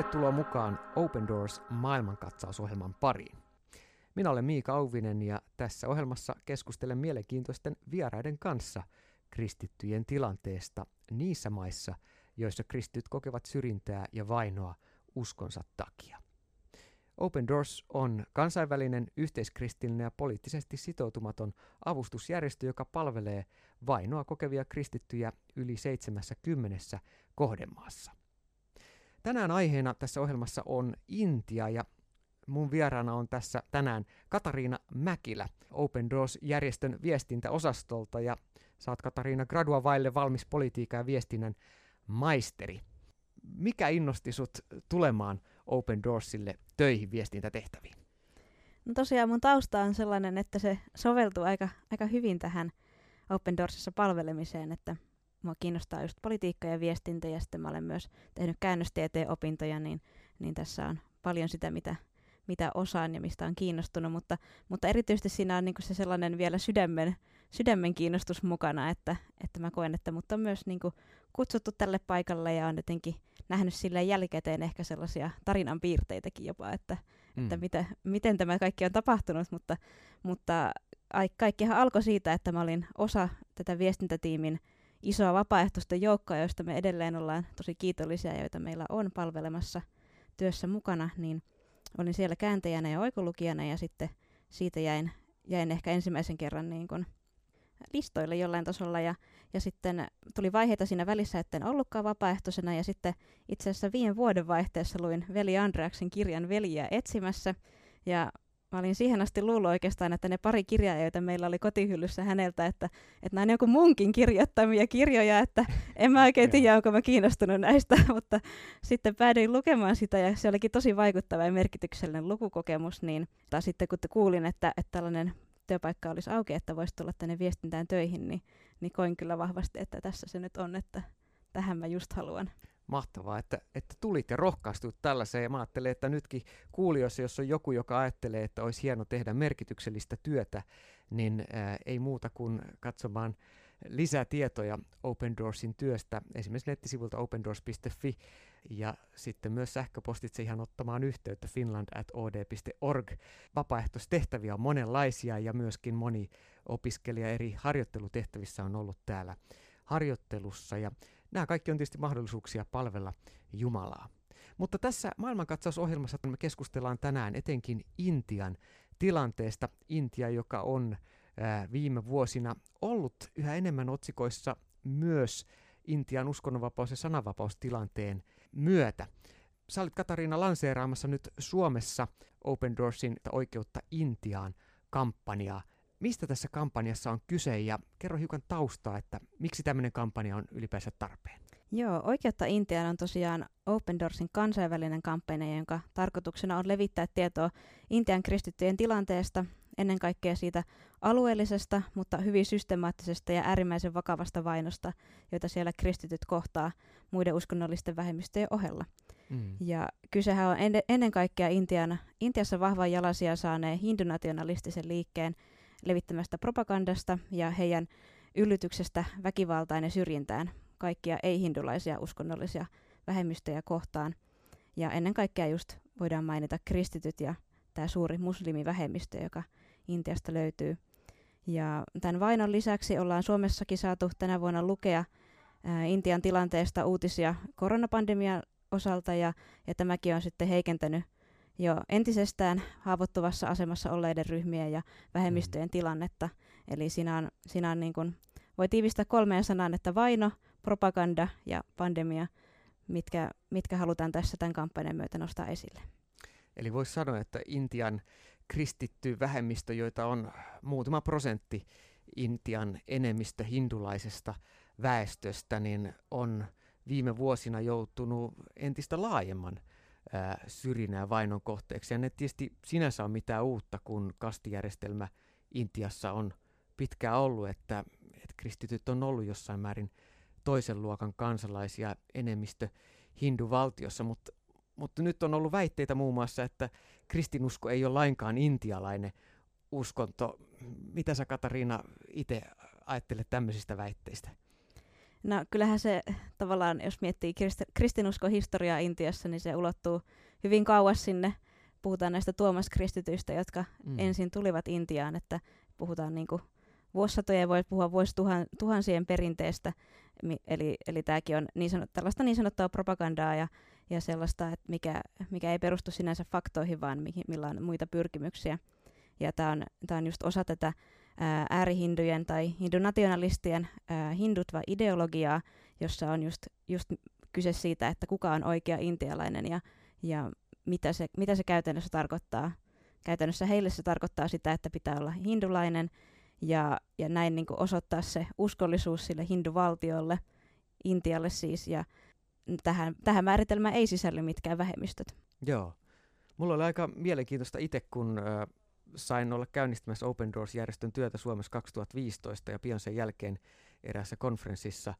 Tervetuloa mukaan Open Doors maailmankatsausohjelman pariin. Minä olen Miika Auvinen ja tässä ohjelmassa keskustelen mielenkiintoisten vieraiden kanssa kristittyjen tilanteesta niissä maissa, joissa kristityt kokevat syrjintää ja vainoa uskonsa takia. Open Doors on kansainvälinen, yhteiskristillinen ja poliittisesti sitoutumaton avustusjärjestö, joka palvelee vainoa kokevia kristittyjä yli 70 kohdemaassa. Tänään aiheena tässä ohjelmassa on Intia ja mun vieraana on tässä tänään Katariina Mäkilä Open Doors-järjestön viestintäosastolta ja saat Katariina gradua vaille valmis politiikan ja viestinnän maisteri. Mikä innosti sut tulemaan Open Doorsille töihin viestintätehtäviin? No tosiaan mun tausta on sellainen, että se soveltuu aika, aika hyvin tähän Open Doorsissa palvelemiseen, että mua kiinnostaa just politiikka ja viestintä ja sitten mä olen myös tehnyt käännöstieteen opintoja, niin, niin tässä on paljon sitä, mitä, mitä osaan ja mistä on kiinnostunut, mutta, mutta erityisesti siinä on niin se sellainen vielä sydämen, sydämen kiinnostus mukana, että, että mä koen, että mut on myös niin kutsuttu tälle paikalle ja on jotenkin nähnyt sille jälkikäteen ehkä sellaisia tarinan piirteitäkin jopa, että, mm. että mitä, miten tämä kaikki on tapahtunut, mutta, mutta kaikkihan alkoi siitä, että mä olin osa tätä viestintätiimin isoa vapaaehtoista joukkoa, joista me edelleen ollaan tosi kiitollisia joita meillä on palvelemassa työssä mukana, niin olin siellä kääntäjänä ja oikolukijana ja sitten siitä jäin, jäin ehkä ensimmäisen kerran niin kun listoille jollain tasolla. Ja, ja sitten tuli vaiheita siinä välissä, että en ollutkaan vapaaehtoisena. Ja sitten itse asiassa viime vuoden vaihteessa luin veli Andreaksen kirjan Veliä etsimässä. Ja mä olin siihen asti luullut oikeastaan, että ne pari kirjaa, joita meillä oli kotihyllyssä häneltä, että, että nämä on joku munkin kirjoittamia kirjoja, että en mä oikein tiedä, onko mä kiinnostunut näistä, mutta sitten päädyin lukemaan sitä ja se olikin tosi vaikuttava ja merkityksellinen lukukokemus, niin tai sitten kun kuulin, että, että tällainen työpaikka olisi auki, että voisi tulla tänne viestintään töihin, niin, niin koin kyllä vahvasti, että tässä se nyt on, että tähän mä just haluan mahtavaa, että, että tulit ja rohkaistut tällaiseen. Ja mä ajattelen, että nytkin kuulijoissa, jos on joku, joka ajattelee, että olisi hieno tehdä merkityksellistä työtä, niin ää, ei muuta kuin katsomaan lisää tietoja Open Doorsin työstä, esimerkiksi nettisivulta opendoors.fi ja sitten myös sähköpostitse ihan ottamaan yhteyttä finland.od.org. Vapaaehtoistehtäviä on monenlaisia ja myöskin moni opiskelija eri harjoittelutehtävissä on ollut täällä harjoittelussa ja Nämä kaikki on tietysti mahdollisuuksia palvella Jumalaa. Mutta tässä maailmankatsausohjelmassa me keskustellaan tänään etenkin Intian tilanteesta. Intia, joka on viime vuosina ollut yhä enemmän otsikoissa myös Intian uskonnonvapaus- ja sananvapaustilanteen myötä. Sä olit Katariina lanseeraamassa nyt Suomessa Open Doorsin oikeutta Intiaan kampanjaa. Mistä tässä kampanjassa on kyse ja kerro hiukan taustaa, että miksi tämmöinen kampanja on ylipäänsä tarpeen? Joo, Oikeutta Intiaan on tosiaan Open Doorsin kansainvälinen kampanja, jonka tarkoituksena on levittää tietoa Intian kristittyjen tilanteesta, ennen kaikkea siitä alueellisesta, mutta hyvin systemaattisesta ja äärimmäisen vakavasta vainosta, joita siellä kristityt kohtaa muiden uskonnollisten vähemmistöjen ohella. Mm. Ja kysehän on ennen kaikkea Intian, Intiassa vahvan jalasia saaneen hindunationalistisen liikkeen levittämästä propagandasta ja heidän yllytyksestä väkivaltaan ja syrjintään kaikkia ei-hindulaisia uskonnollisia vähemmistöjä kohtaan. Ja ennen kaikkea just voidaan mainita kristityt ja tämä suuri muslimivähemmistö, joka Intiasta löytyy. Ja tämän vainon lisäksi ollaan Suomessakin saatu tänä vuonna lukea ää, Intian tilanteesta uutisia koronapandemian osalta, ja, ja tämäkin on sitten heikentänyt jo entisestään haavoittuvassa asemassa olleiden ryhmien ja vähemmistöjen mm. tilannetta. Eli siinä on, siinä on niin kuin, voi tiivistää kolmeen sanaan, että vaino, propaganda ja pandemia, mitkä, mitkä halutaan tässä tämän kampanjan myötä nostaa esille. Eli voisi sanoa, että Intian kristitty vähemmistö, joita on muutama prosentti Intian enemmistö hindulaisesta väestöstä, niin on viime vuosina joutunut entistä laajemman syrjinnän ja vainon kohteeksi. Ja ne tietysti sinänsä on mitään uutta, kun kastijärjestelmä Intiassa on pitkään ollut, että, että kristityt on ollut jossain määrin toisen luokan kansalaisia enemmistö hinduvaltiossa, mutta, mutta nyt on ollut väitteitä muun muassa, että kristinusko ei ole lainkaan intialainen uskonto. Mitä sä Katariina itse ajattelet tämmöisistä väitteistä? No kyllähän se tavallaan, jos miettii kristinuskohistoriaa Intiassa, niin se ulottuu hyvin kauas sinne. Puhutaan näistä Tuomas-kristityistä, jotka mm. ensin tulivat Intiaan, että puhutaan niin kuin vuosisatoja, voi puhua vuosituhansien perinteestä, eli, eli tämäkin on niin sanot, tällaista niin sanottua propagandaa ja, ja sellaista, että mikä, mikä ei perustu sinänsä faktoihin, vaan mihin, millä on muita pyrkimyksiä. Ja tämä on, tää on just osa tätä äärihindujen tai hindunationalistien ää, hindutva ideologiaa, jossa on just, just kyse siitä, että kuka on oikea intialainen ja, ja mitä, se, mitä se käytännössä tarkoittaa. Käytännössä heille se tarkoittaa sitä, että pitää olla hindulainen ja, ja näin niin osoittaa se uskollisuus sille hinduvaltiolle, Intialle siis, ja tähän, tähän määritelmään ei sisälly mitkään vähemmistöt. Joo. Mulla oli aika mielenkiintoista itse, kun äh, sain olla käynnistämässä Open Doors-järjestön työtä Suomessa 2015 ja pian sen jälkeen eräässä konferenssissa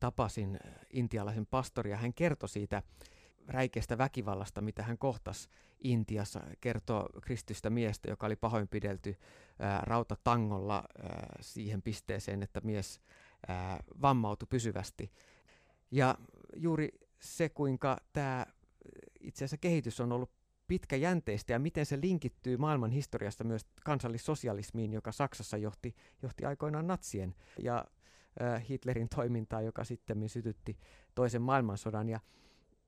tapasin intialaisen pastoria. Hän kertoi siitä räikeästä väkivallasta, mitä hän kohtasi Intiassa. Kertoo kristystä miestä, joka oli pahoinpidelty ää, rautatangolla ää, siihen pisteeseen, että mies vammautui pysyvästi. Ja juuri se, kuinka tämä itse asiassa kehitys on ollut pitkäjänteistä ja miten se linkittyy maailman historiasta myös kansallissosialismiin, joka Saksassa johti, johti aikoinaan natsien ja äh, Hitlerin toimintaa, joka sitten sytytti toisen maailmansodan. Ja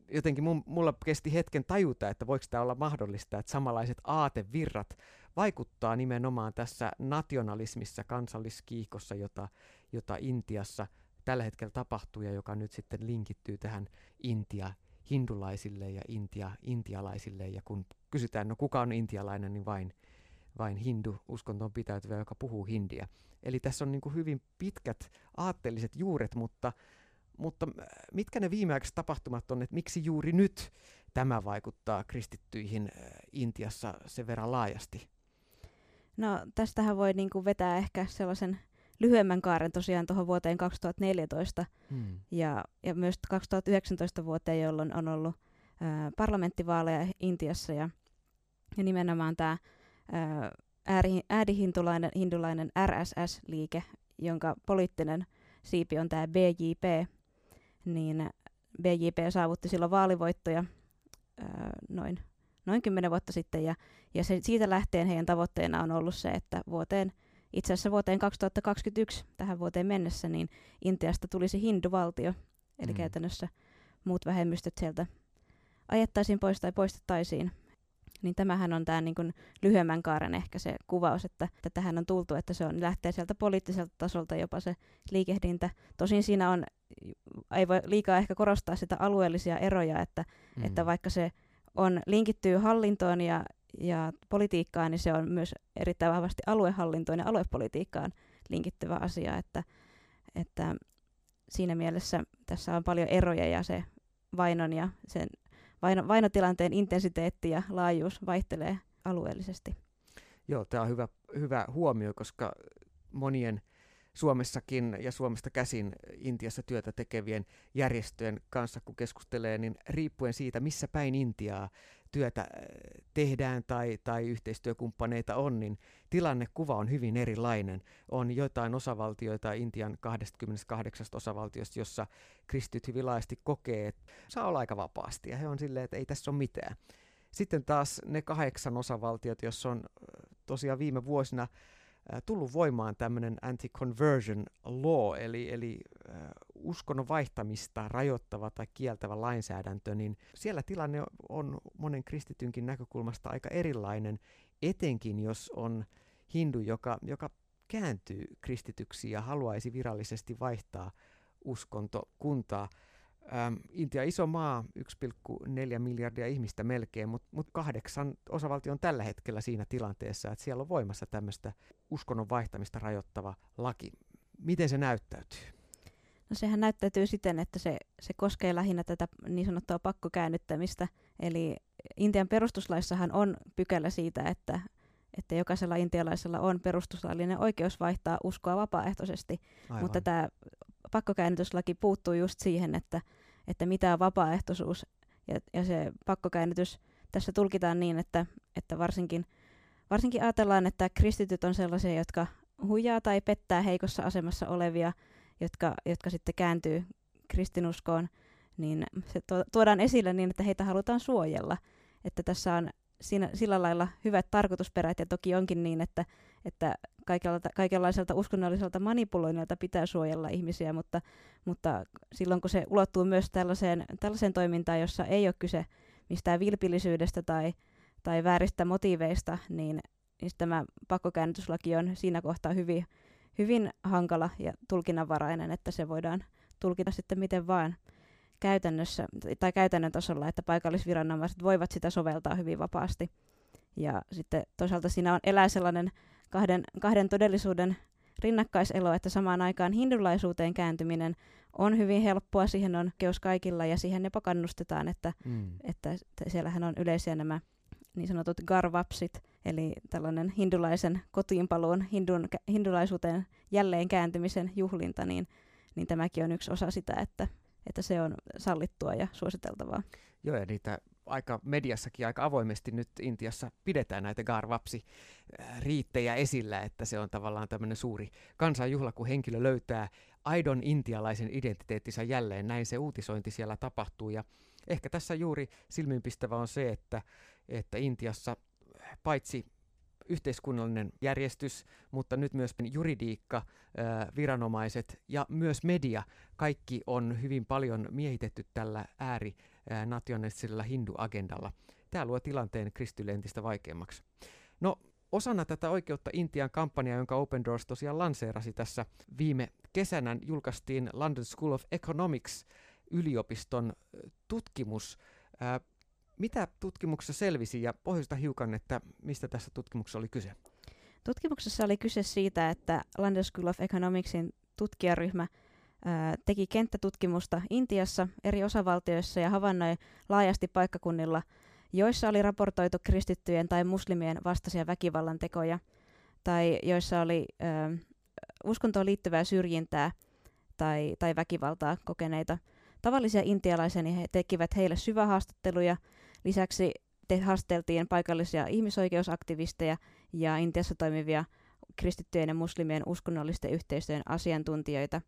jotenkin mun, mulla kesti hetken tajuta, että voiko tämä olla mahdollista, että samanlaiset aatevirrat vaikuttaa nimenomaan tässä nationalismissa, kansalliskiihkossa, jota, jota Intiassa tällä hetkellä tapahtuu ja joka nyt sitten linkittyy tähän Intia hindulaisille ja intia, intialaisille. Ja kun kysytään, no kuka on intialainen, niin vain, vain hindu uskontoon pitäytyvä, joka puhuu hindiä. Eli tässä on niin kuin hyvin pitkät aatteelliset juuret, mutta, mutta äh, mitkä ne viimeaikaiset tapahtumat on, että miksi juuri nyt tämä vaikuttaa kristittyihin äh, Intiassa sen verran laajasti? No tästähän voi niin kuin vetää ehkä sellaisen lyhyemmän kaaren tosiaan tuohon vuoteen 2014 hmm. ja, ja myös 2019 vuoteen, jolloin on ollut ää, parlamenttivaaleja Intiassa ja, ja nimenomaan tämä äärihindulainen hindulainen RSS-liike, jonka poliittinen siipi on tämä BJP, niin BJP saavutti silloin vaalivoittoja ää, noin, noin 10 vuotta sitten ja, ja se, siitä lähtien heidän tavoitteena on ollut se, että vuoteen itse asiassa vuoteen 2021 tähän vuoteen mennessä, niin Intiasta tulisi hinduvaltio, eli mm. käytännössä muut vähemmistöt sieltä ajettaisiin pois tai poistettaisiin. Niin tämähän on tämä niin lyhyemmän kaaren ehkä se kuvaus, että, että tähän on tultu, että se on, lähtee sieltä poliittiselta tasolta jopa se liikehdintä. Tosin siinä on, ei voi liikaa ehkä korostaa sitä alueellisia eroja, että, mm. että vaikka se on linkittyy hallintoon ja, ja politiikkaan, niin se on myös erittäin vahvasti aluehallintoon ja aluepolitiikkaan linkittyvä asia, että, että siinä mielessä tässä on paljon eroja ja se vainon ja sen vaino, vainotilanteen intensiteetti ja laajuus vaihtelee alueellisesti. Joo, tämä on hyvä, hyvä huomio, koska monien Suomessakin ja Suomesta käsin Intiassa työtä tekevien järjestöjen kanssa, kun keskustelee, niin riippuen siitä, missä päin Intiaa työtä äh, tehdään tai, tai yhteistyökumppaneita on, niin tilannekuva on hyvin erilainen. On joitain osavaltioita Intian 28 osavaltiosta, jossa kristyt hyvin laajasti kokee, että saa olla aika vapaasti ja he on silleen, että ei tässä ole mitään. Sitten taas ne kahdeksan osavaltiot, jossa on äh, tosiaan viime vuosina tullut voimaan tämmöinen anti-conversion law, eli, eli äh, uskonnon vaihtamista rajoittava tai kieltävä lainsäädäntö, niin siellä tilanne on monen kristitynkin näkökulmasta aika erilainen, etenkin jos on hindu, joka, joka kääntyy kristityksi ja haluaisi virallisesti vaihtaa uskontokuntaa. Ähm, Intia iso maa, 1,4 miljardia ihmistä melkein, mutta mut kahdeksan osavaltio on tällä hetkellä siinä tilanteessa, että siellä on voimassa tämmöistä uskonnon vaihtamista rajoittava laki. Miten se näyttäytyy? No sehän näyttäytyy siten, että se, se koskee lähinnä tätä niin sanottua pakkokäännyttämistä. Eli Intian perustuslaissahan on pykälä siitä, että, että jokaisella intialaisella on perustuslaillinen oikeus vaihtaa uskoa vapaaehtoisesti. Aivan. Mutta tämä pakkokäännytyslaki puuttuu just siihen, että, että mitä on vapaaehtoisuus. Ja, ja se pakkokäännytys tässä tulkitaan niin, että, että varsinkin, varsinkin ajatellaan, että kristityt on sellaisia, jotka huijaa tai pettää heikossa asemassa olevia, jotka, jotka sitten kääntyy kristinuskoon, niin se tuodaan esille niin, että heitä halutaan suojella. Että tässä on siinä, sillä lailla hyvät tarkoitusperät, ja toki onkin niin, että, että kaikenlaiselta uskonnolliselta manipuloinnilta pitää suojella ihmisiä, mutta, mutta silloin kun se ulottuu myös tällaiseen, tällaiseen toimintaan, jossa ei ole kyse mistään vilpillisyydestä tai, tai vääristä motiiveista, niin, niin tämä pakkokäännytyslaki on siinä kohtaa hyvin, hyvin hankala ja tulkinnanvarainen, että se voidaan tulkita sitten miten vaan käytännössä tai käytännön tasolla, että paikallisviranomaiset voivat sitä soveltaa hyvin vapaasti. Ja sitten toisaalta siinä on elää sellainen kahden, kahden todellisuuden rinnakkaiselo, että samaan aikaan hindulaisuuteen kääntyminen on hyvin helppoa, siihen on keus kaikilla ja siihen jopa kannustetaan, että, mm. että siellähän on yleisiä nämä niin sanotut garvapsit, eli tällainen hindulaisen kotiinpaluun, hindun, hindulaisuuteen jälleen kääntymisen juhlinta, niin, niin tämäkin on yksi osa sitä, että, että se on sallittua ja suositeltavaa. Joo, ja niitä aika mediassakin aika avoimesti nyt Intiassa pidetään näitä garvapsi riittejä esillä, että se on tavallaan tämmöinen suuri kansanjuhla, kun henkilö löytää aidon intialaisen identiteettinsä jälleen. Näin se uutisointi siellä tapahtuu ja ehkä tässä juuri silmiinpistävä on se, että, että Intiassa paitsi yhteiskunnallinen järjestys, mutta nyt myös juridiikka, viranomaiset ja myös media, kaikki on hyvin paljon miehitetty tällä ääri nationalistisella hindu-agendalla. Tämä luo tilanteen kristylle entistä vaikeammaksi. No, osana tätä oikeutta Intian kampanjaa, jonka Open Doors tosiaan lanseerasi tässä viime kesänä, julkaistiin London School of Economics yliopiston tutkimus. Ää, mitä tutkimuksessa selvisi ja pohjusta hiukan, että mistä tässä tutkimuksessa oli kyse? Tutkimuksessa oli kyse siitä, että London School of Economicsin tutkijaryhmä teki kenttätutkimusta Intiassa eri osavaltioissa ja havainnoi laajasti paikkakunnilla, joissa oli raportoitu kristittyjen tai muslimien vastaisia väkivallan tekoja, tai joissa oli ää, uskontoon liittyvää syrjintää tai, tai väkivaltaa kokeneita tavallisia intialaisia, niin he tekivät heille syvähaastatteluja. Lisäksi te haasteltiin paikallisia ihmisoikeusaktivisteja ja Intiassa toimivia kristittyjen ja muslimien uskonnollisten yhteisöjen asiantuntijoita.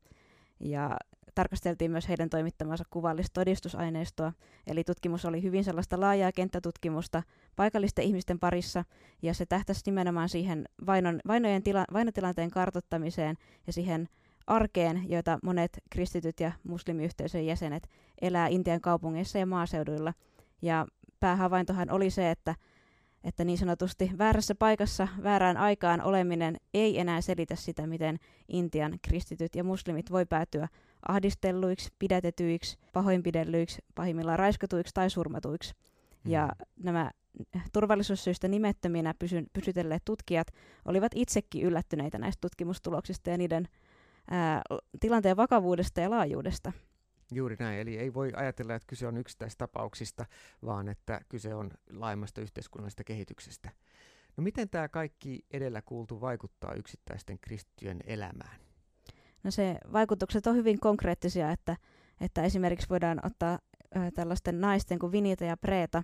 Ja tarkasteltiin myös heidän toimittamansa kuvallista todistusaineistoa, eli tutkimus oli hyvin sellaista laajaa kenttätutkimusta paikallisten ihmisten parissa, ja se tähtäisi nimenomaan siihen vainon, vainojen tila, vainotilanteen kartottamiseen ja siihen arkeen, joita monet kristityt ja muslimiyhteisöjen jäsenet elää Intian kaupungeissa ja maaseuduilla. Ja päähavaintohan oli se, että, että niin sanotusti väärässä paikassa väärään aikaan oleminen ei enää selitä sitä, miten Intian kristityt ja muslimit voi päätyä ahdistelluiksi, pidätetyiksi, pahoinpidellyiksi, pahimmillaan raiskatuiksi tai surmatuiksi. Mm. Ja nämä turvallisuussyistä nimettöminä pysy- pysytelleet tutkijat olivat itsekin yllättyneitä näistä tutkimustuloksista ja niiden ää, tilanteen vakavuudesta ja laajuudesta. Juuri näin, eli ei voi ajatella, että kyse on yksittäistapauksista, vaan että kyse on laajemmasta yhteiskunnallisesta kehityksestä. No miten tämä kaikki edellä kuultu vaikuttaa yksittäisten kristittyjen elämään? No se vaikutukset on hyvin konkreettisia, että, että esimerkiksi voidaan ottaa tällaisten naisten kuin Vinita ja Preeta,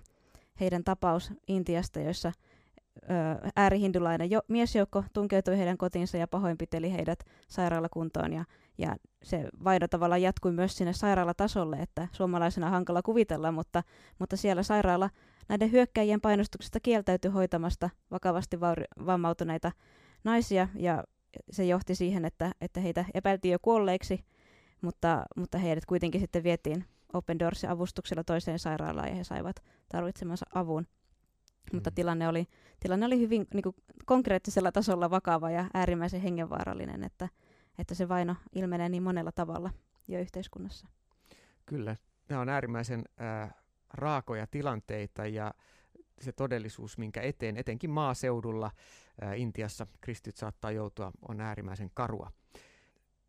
heidän tapaus Intiasta, joissa äärihindulainen jo, miesjoukko tunkeutui heidän kotiinsa ja pahoinpiteli heidät sairaalakuntoon. Ja, ja se vaino tavallaan jatkui myös sinne sairaalatasolle, että suomalaisena hankala kuvitella, mutta, mutta siellä sairaala näiden hyökkäjien painostuksesta kieltäytyi hoitamasta vakavasti vauri- vammautuneita naisia ja se johti siihen, että, että heitä epäiltiin jo kuolleiksi, mutta, mutta heidät kuitenkin sitten vietiin Open Doorsin avustuksella toiseen sairaalaan ja he saivat tarvitsemansa avun. Mm. Mutta tilanne oli, tilanne oli hyvin niin kuin, konkreettisella tasolla vakava ja äärimmäisen hengenvaarallinen, että, että se vaino ilmenee niin monella tavalla jo yhteiskunnassa. Kyllä, nämä on äärimmäisen äh, raakoja tilanteita ja se todellisuus, minkä eteen, etenkin maaseudulla äh, Intiassa kristyt saattaa joutua, on äärimmäisen karua.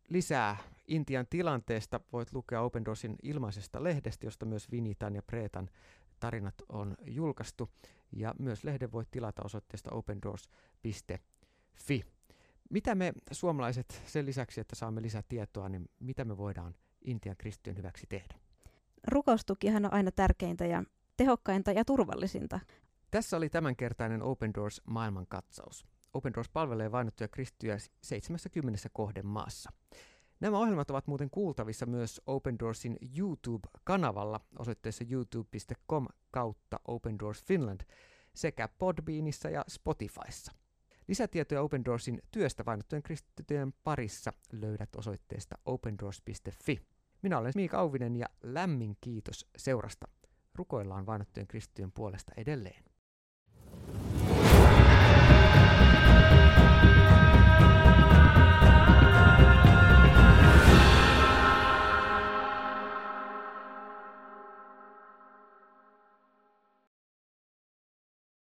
Lisää Intian tilanteesta voit lukea Open Doorsin ilmaisesta lehdestä, josta myös Vinitan ja Preetan tarinat on julkaistu ja myös lehden voit tilata osoitteesta opendoors.fi. Mitä me suomalaiset sen lisäksi, että saamme lisää tietoa, niin mitä me voidaan Intian kristityn hyväksi tehdä? Rukoustukihan on aina tärkeintä ja tehokkainta ja turvallisinta. Tässä oli tämänkertainen Open Doors maailmankatsaus. Open Doors palvelee vainottuja kristittyjä 70 kohden maassa. Nämä ohjelmat ovat muuten kuultavissa myös Open Doorsin YouTube-kanavalla osoitteessa youtube.com kautta Open Doors Finland sekä Podbeanissa ja Spotifyssa. Lisätietoja Open Doorsin työstä vainottujen kristittyjen parissa löydät osoitteesta opendoors.fi. Minä olen Miika Auvinen ja lämmin kiitos seurasta. Rukoillaan vainottujen kristittyjen puolesta edelleen.